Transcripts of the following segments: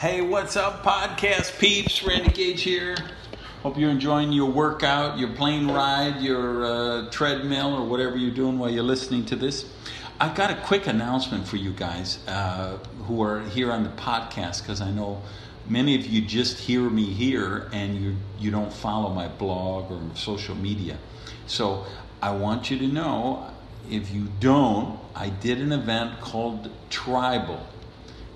Hey, what's up, podcast peeps? Randy Gage here. Hope you're enjoying your workout, your plane ride, your uh, treadmill, or whatever you're doing while you're listening to this. I've got a quick announcement for you guys uh, who are here on the podcast because I know many of you just hear me here and you you don't follow my blog or social media. So I want you to know if you don't, I did an event called Tribal.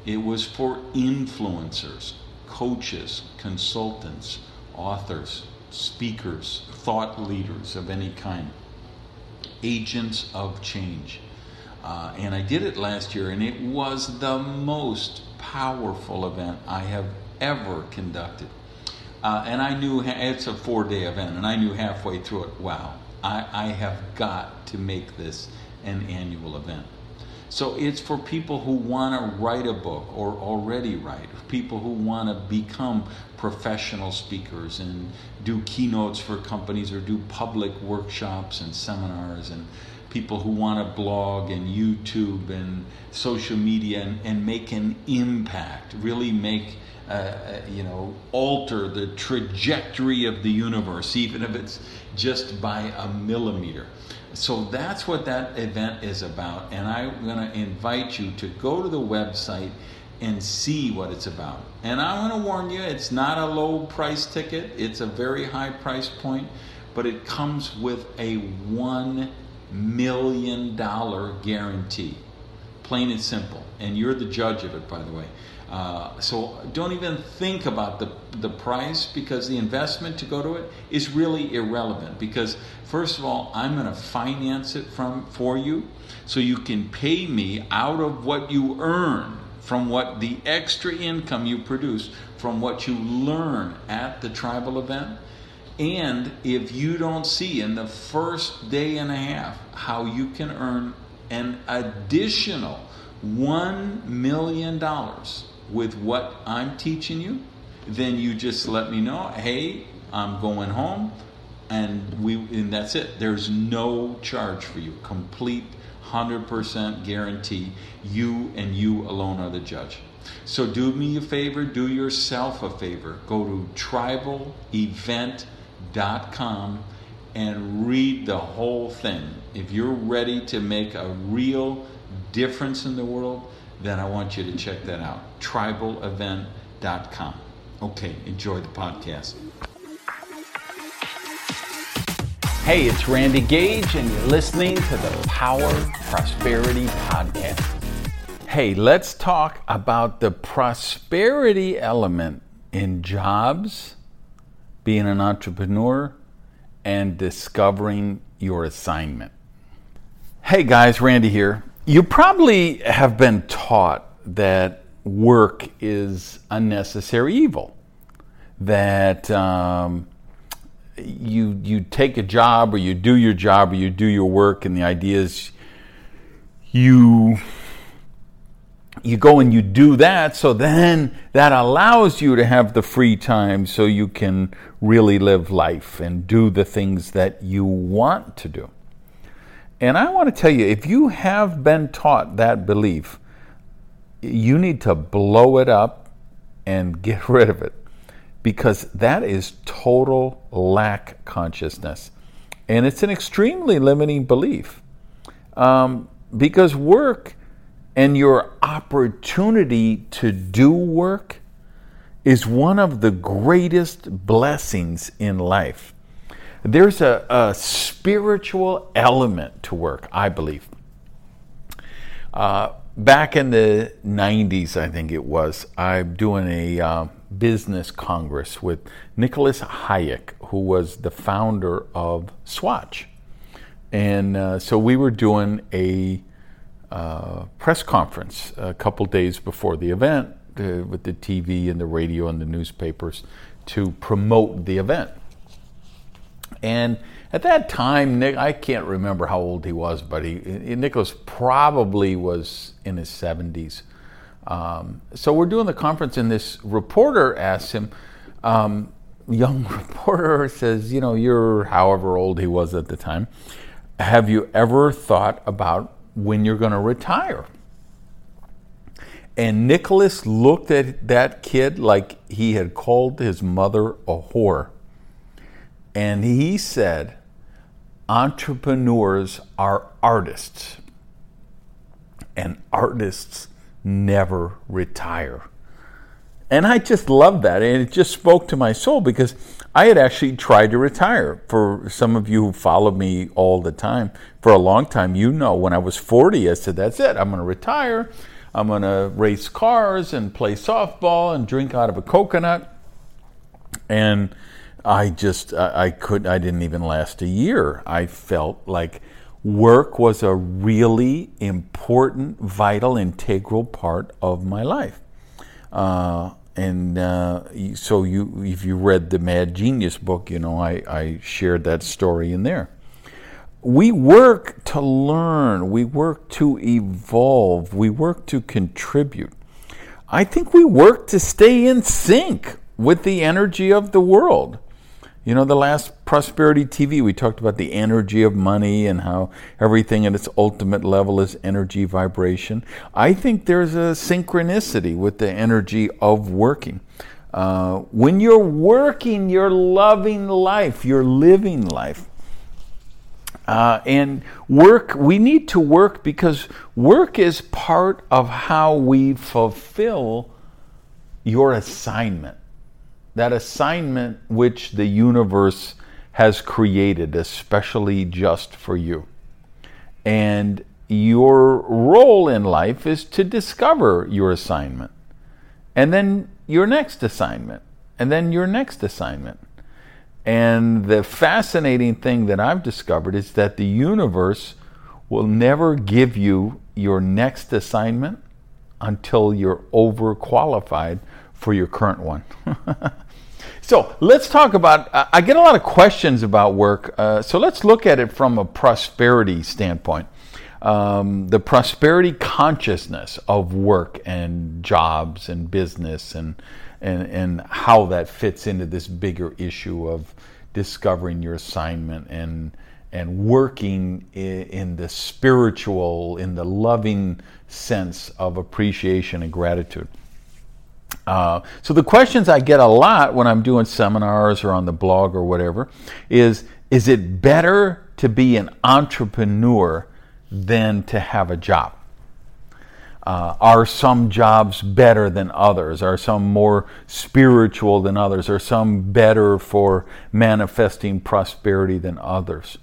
It was for influencers, coaches, consultants, authors, speakers, thought leaders of any kind, agents of change. Uh, and I did it last year, and it was the most powerful event I have ever conducted. Uh, and I knew it's a four day event, and I knew halfway through it, wow, I, I have got to make this an annual event. So it's for people who want to write a book or already write, people who want to become professional speakers and do keynotes for companies or do public workshops and seminars and people who want to blog and YouTube and social media and, and make an impact, really make, uh, uh you know, alter the trajectory of the universe, even if it's just by a millimeter. So that's what that event is about. And I'm going to invite you to go to the website and see what it's about. And I want to warn you, it's not a low price ticket, it's a very high price point, but it comes with a $1 million guarantee. Plain and simple. And you're the judge of it, by the way. Uh, so don't even think about the, the price because the investment to go to it is really irrelevant. Because first of all, I'm going to finance it from for you, so you can pay me out of what you earn from what the extra income you produce from what you learn at the tribal event. And if you don't see in the first day and a half how you can earn an additional $1 million with what I'm teaching you, then you just let me know, hey, I'm going home, and we and that's it. There's no charge for you. Complete 100% guarantee. You and you alone are the judge. So do me a favor, do yourself a favor. Go to tribalevent.com and read the whole thing. If you're ready to make a real difference in the world, then I want you to check that out. Tribalevent.com. Okay, enjoy the podcast. Hey, it's Randy Gage, and you're listening to the Power Prosperity Podcast. Hey, let's talk about the prosperity element in jobs, being an entrepreneur, and discovering your assignment. Hey guys, Randy here. You probably have been taught that work is unnecessary evil, that um, you you take a job or you do your job or you do your work, and the idea is you you go and you do that, so then that allows you to have the free time so you can really live life and do the things that you want to do. And I want to tell you if you have been taught that belief, you need to blow it up and get rid of it because that is total lack consciousness. And it's an extremely limiting belief um, because work and your opportunity to do work is one of the greatest blessings in life. There's a, a spiritual element to work, I believe. Uh, back in the 90s, I think it was, I'm doing a uh, business congress with Nicholas Hayek, who was the founder of Swatch. And uh, so we were doing a uh, press conference a couple days before the event uh, with the TV and the radio and the newspapers to promote the event. And at that time, Nick, I can't remember how old he was, but he, Nicholas probably was in his 70s. Um, so we're doing the conference, and this reporter asks him, um, young reporter says, you know, you're however old he was at the time. Have you ever thought about when you're going to retire? And Nicholas looked at that kid like he had called his mother a whore. And he said, Entrepreneurs are artists, and artists never retire. And I just love that. And it just spoke to my soul because I had actually tried to retire. For some of you who follow me all the time, for a long time, you know when I was 40, I said, That's it, I'm going to retire. I'm going to race cars and play softball and drink out of a coconut. And I just, I, I could, I didn't even last a year. I felt like work was a really important, vital, integral part of my life. Uh, and uh, so you, if you read the Mad Genius book, you know I, I shared that story in there. We work to learn. We work to evolve. We work to contribute. I think we work to stay in sync with the energy of the world. You know, the last Prosperity TV, we talked about the energy of money and how everything at its ultimate level is energy vibration. I think there's a synchronicity with the energy of working. Uh, when you're working, you're loving life, you're living life. Uh, and work, we need to work because work is part of how we fulfill your assignment that assignment which the universe has created, especially just for you. And your role in life is to discover your assignment, and then your next assignment, and then your next assignment. And the fascinating thing that I've discovered is that the universe will never give you your next assignment until you're overqualified for your current one. So let's talk about. I get a lot of questions about work. Uh, so let's look at it from a prosperity standpoint. Um, the prosperity consciousness of work and jobs and business and, and, and how that fits into this bigger issue of discovering your assignment and, and working in, in the spiritual, in the loving sense of appreciation and gratitude. Uh, so the questions I get a lot when I'm doing seminars or on the blog or whatever is is it better to be an entrepreneur than to have a job? Uh, are some jobs better than others? Are some more spiritual than others? Are some better for manifesting prosperity than others?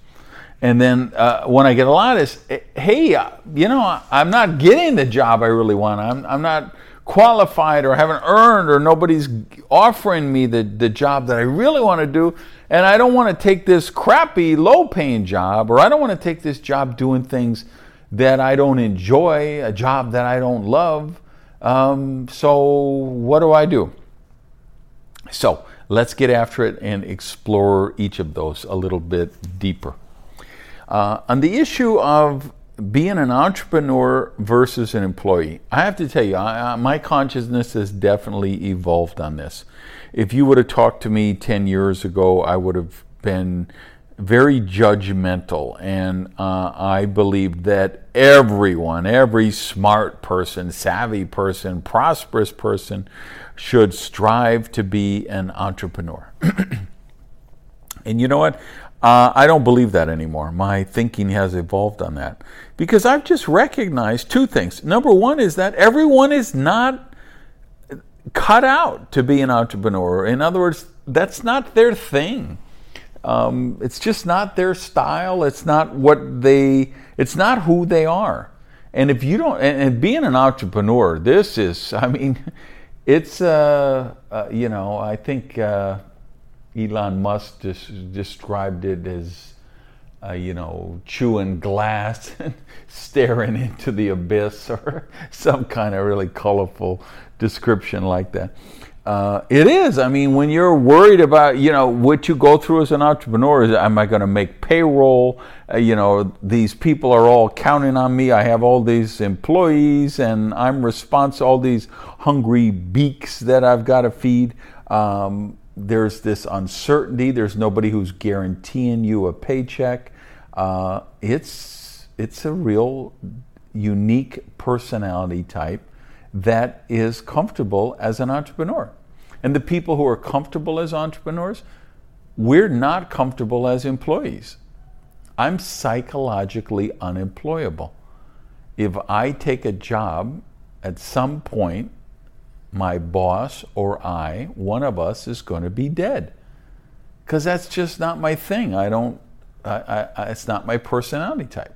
And then uh, when I get a lot is, hey, uh, you know, I'm not getting the job I really want. I'm, I'm not qualified or haven't earned or nobody's offering me the, the job that I really want to do. And I don't want to take this crappy, low paying job, or I don't want to take this job doing things that I don't enjoy, a job that I don't love. Um, so, what do I do? So, let's get after it and explore each of those a little bit deeper. Uh, on the issue of being an entrepreneur versus an employee, I have to tell you, I, my consciousness has definitely evolved on this. If you would have talked to me 10 years ago, I would have been very judgmental. And uh, I believed that everyone, every smart person, savvy person, prosperous person, should strive to be an entrepreneur. and you know what? Uh, I don't believe that anymore. My thinking has evolved on that because I've just recognized two things. Number one is that everyone is not cut out to be an entrepreneur. In other words, that's not their thing. Um, it's just not their style. It's not what they. It's not who they are. And if you don't, and, and being an entrepreneur, this is. I mean, it's. Uh, uh, you know, I think. Elon Musk just described it as uh, you know, chewing glass and staring into the abyss or some kind of really colorful description like that. Uh, it is. I mean, when you're worried about, you know, what you go through as an entrepreneur, is am I going to make payroll? Uh, you know, these people are all counting on me. I have all these employees, and I'm responsible. All these hungry beaks that I've got to feed. Um, there's this uncertainty. There's nobody who's guaranteeing you a paycheck. Uh, it's it's a real unique personality type that is comfortable as an entrepreneur. And the people who are comfortable as entrepreneurs, we're not comfortable as employees. I'm psychologically unemployable. If I take a job, at some point, my boss or I, one of us, is going to be dead. Because that's just not my thing. I don't, I, I, it's not my personality type.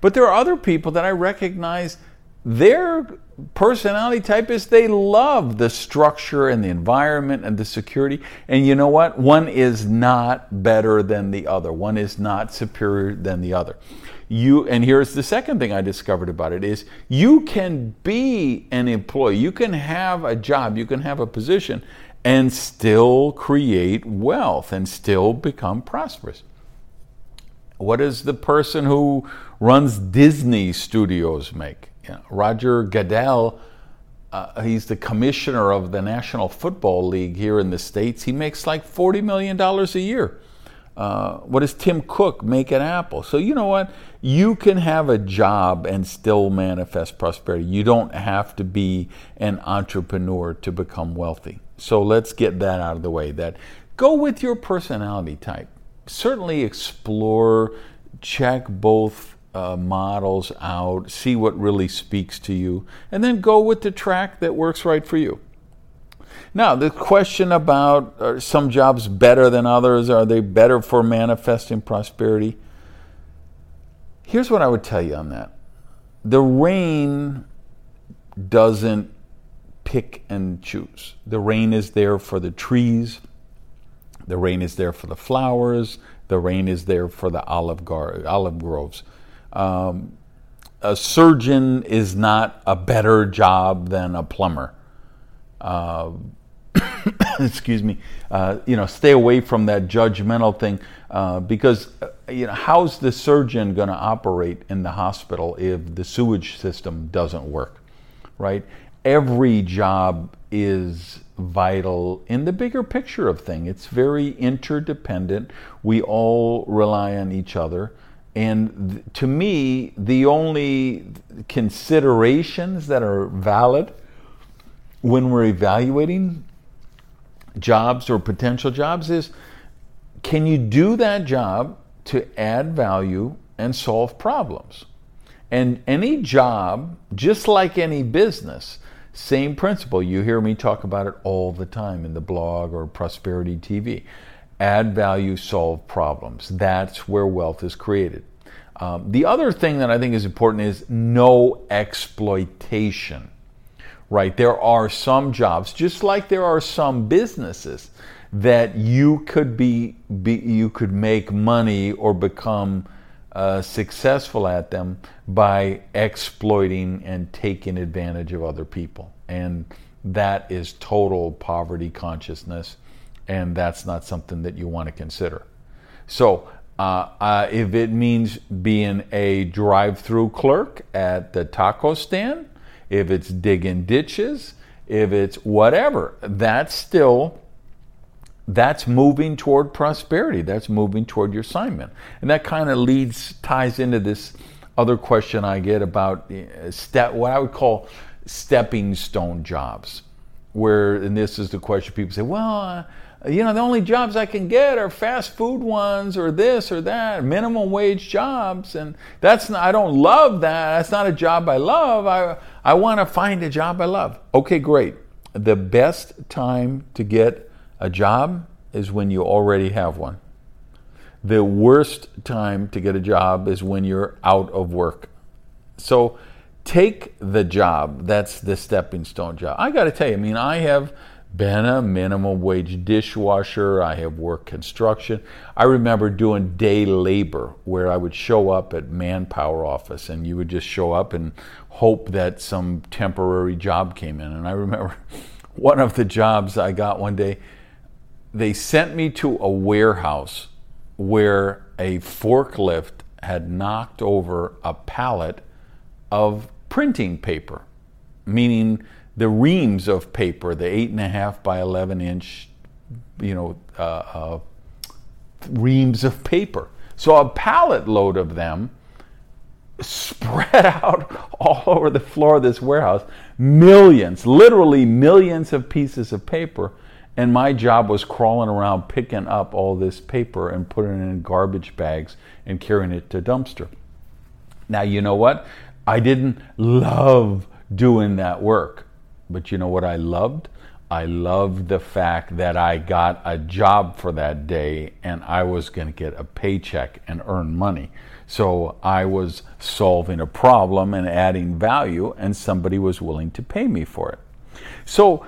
But there are other people that I recognize their personality type is they love the structure and the environment and the security. And you know what? One is not better than the other. One is not superior than the other. You and here's the second thing I discovered about it is you can be an employee. You can have a job, you can have a position and still create wealth and still become prosperous. What does the person who runs Disney Studios make? Roger Goodell, uh, he's the commissioner of the National Football League here in the States. He makes like $40 million a year. Uh, what does Tim Cook make at Apple? So, you know what? You can have a job and still manifest prosperity. You don't have to be an entrepreneur to become wealthy. So, let's get that out of the way. That go with your personality type. Certainly explore, check both uh, models out, see what really speaks to you, and then go with the track that works right for you. Now, the question about are some jobs better than others? Are they better for manifesting prosperity? Here's what I would tell you on that the rain doesn't pick and choose. The rain is there for the trees, the rain is there for the flowers, the rain is there for the olive, gar- olive groves. Um, a surgeon is not a better job than a plumber. Excuse me. Uh, you know, stay away from that judgmental thing uh, because uh, you know how's the surgeon going to operate in the hospital if the sewage system doesn't work, right? Every job is vital in the bigger picture of thing. It's very interdependent. We all rely on each other. And th- to me, the only considerations that are valid when we're evaluating jobs or potential jobs is can you do that job to add value and solve problems? And any job, just like any business, same principle. You hear me talk about it all the time in the blog or Prosperity TV add value, solve problems. That's where wealth is created. Um, the other thing that I think is important is no exploitation, right? There are some jobs, just like there are some businesses, that you could be, be you could make money or become uh, successful at them by exploiting and taking advantage of other people, and that is total poverty consciousness and that's not something that you want to consider. So, uh, uh, if it means being a drive through clerk at the taco stand, if it's digging ditches, if it's whatever, that's still that's moving toward prosperity. That's moving toward your assignment. And that kind of leads, ties into this other question I get about uh, step, what I would call stepping stone jobs. Where, and this is the question people say, well, you know, the only jobs I can get are fast food ones or this or that, minimum wage jobs. And that's not, I don't love that. That's not a job I love. I, I want to find a job I love. Okay, great. The best time to get a job is when you already have one. The worst time to get a job is when you're out of work. So take the job. That's the stepping stone job. I got to tell you, I mean, I have been a minimum wage dishwasher. I have worked construction. I remember doing day labor where I would show up at manpower office and you would just show up and hope that some temporary job came in. And I remember one of the jobs I got one day, they sent me to a warehouse where a forklift had knocked over a pallet of printing paper, meaning the reams of paper, the eight and a half by 11 inch, you know, uh, uh, reams of paper. So a pallet load of them spread out all over the floor of this warehouse, millions, literally millions of pieces of paper. And my job was crawling around picking up all this paper and putting it in garbage bags and carrying it to dumpster. Now, you know what? I didn't love doing that work. But you know what I loved? I loved the fact that I got a job for that day and I was going to get a paycheck and earn money. So I was solving a problem and adding value, and somebody was willing to pay me for it. So,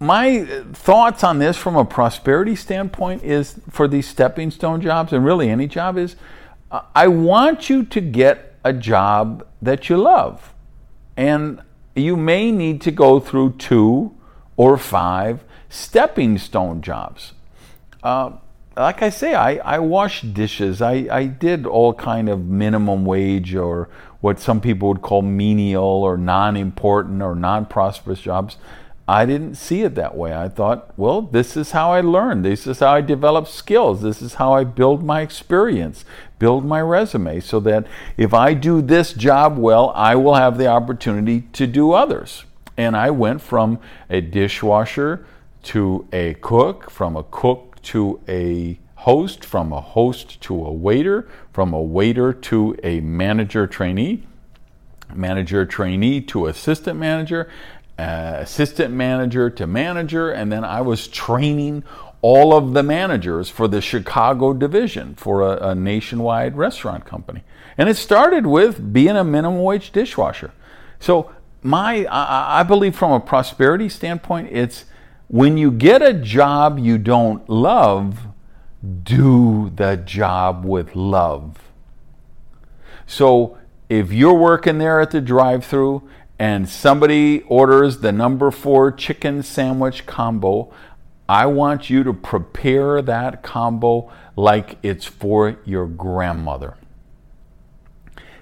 my thoughts on this from a prosperity standpoint is for these stepping stone jobs, and really any job, is uh, I want you to get a job that you love. And you may need to go through two or five stepping stone jobs. Uh, like I say, I, I washed dishes. I, I did all kind of minimum wage or what some people would call menial or non-important or non-prosperous jobs. I didn't see it that way. I thought, well, this is how I learn. This is how I develop skills. This is how I build my experience, build my resume, so that if I do this job well, I will have the opportunity to do others. And I went from a dishwasher to a cook, from a cook to a host, from a host to a waiter, from a waiter to a manager trainee, manager trainee to assistant manager, uh, assistant manager to manager, and then I was training all of the managers for the Chicago division for a, a nationwide restaurant company. And it started with being a minimum wage dishwasher. So my I, I believe from a prosperity standpoint, it's when you get a job you don't love, do the job with love. So if you're working there at the drive-through and somebody orders the number four chicken sandwich combo, I want you to prepare that combo like it's for your grandmother.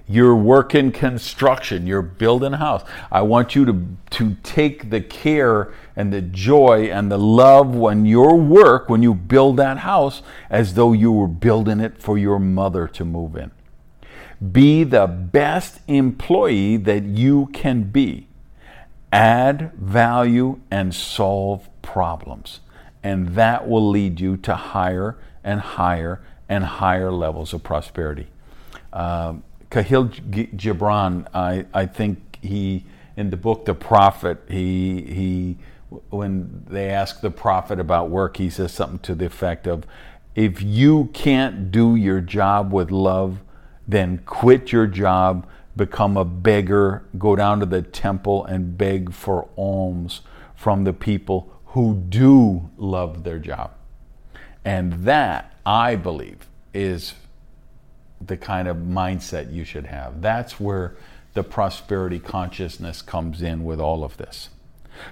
You're working construction, you're building a house. I want you to, to take the care and the joy and the love when your work, when you build that house, as though you were building it for your mother to move in. Be the best employee that you can be. Add value and solve problems. And that will lead you to higher and higher and higher levels of prosperity. Uh, Kahlil Gibran, I, I think he, in the book The Prophet, he, he, when they ask the prophet about work, he says something to the effect of, if you can't do your job with love, then quit your job, become a beggar, go down to the temple and beg for alms from the people who do love their job. And that, I believe, is the kind of mindset you should have. That's where the prosperity consciousness comes in with all of this.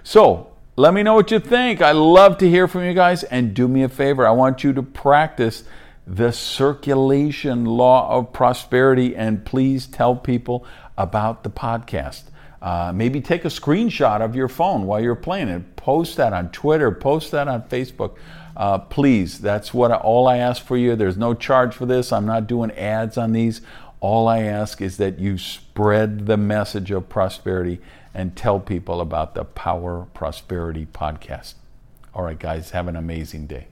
So, let me know what you think. I love to hear from you guys. And do me a favor, I want you to practice the circulation law of prosperity, and please tell people about the podcast. Uh, maybe take a screenshot of your phone while you're playing it. Post that on Twitter, post that on Facebook. Uh, please, that's what I, all I ask for you. There's no charge for this. I'm not doing ads on these. All I ask is that you spread the message of prosperity and tell people about the Power Prosperity podcast. All right, guys, have an amazing day.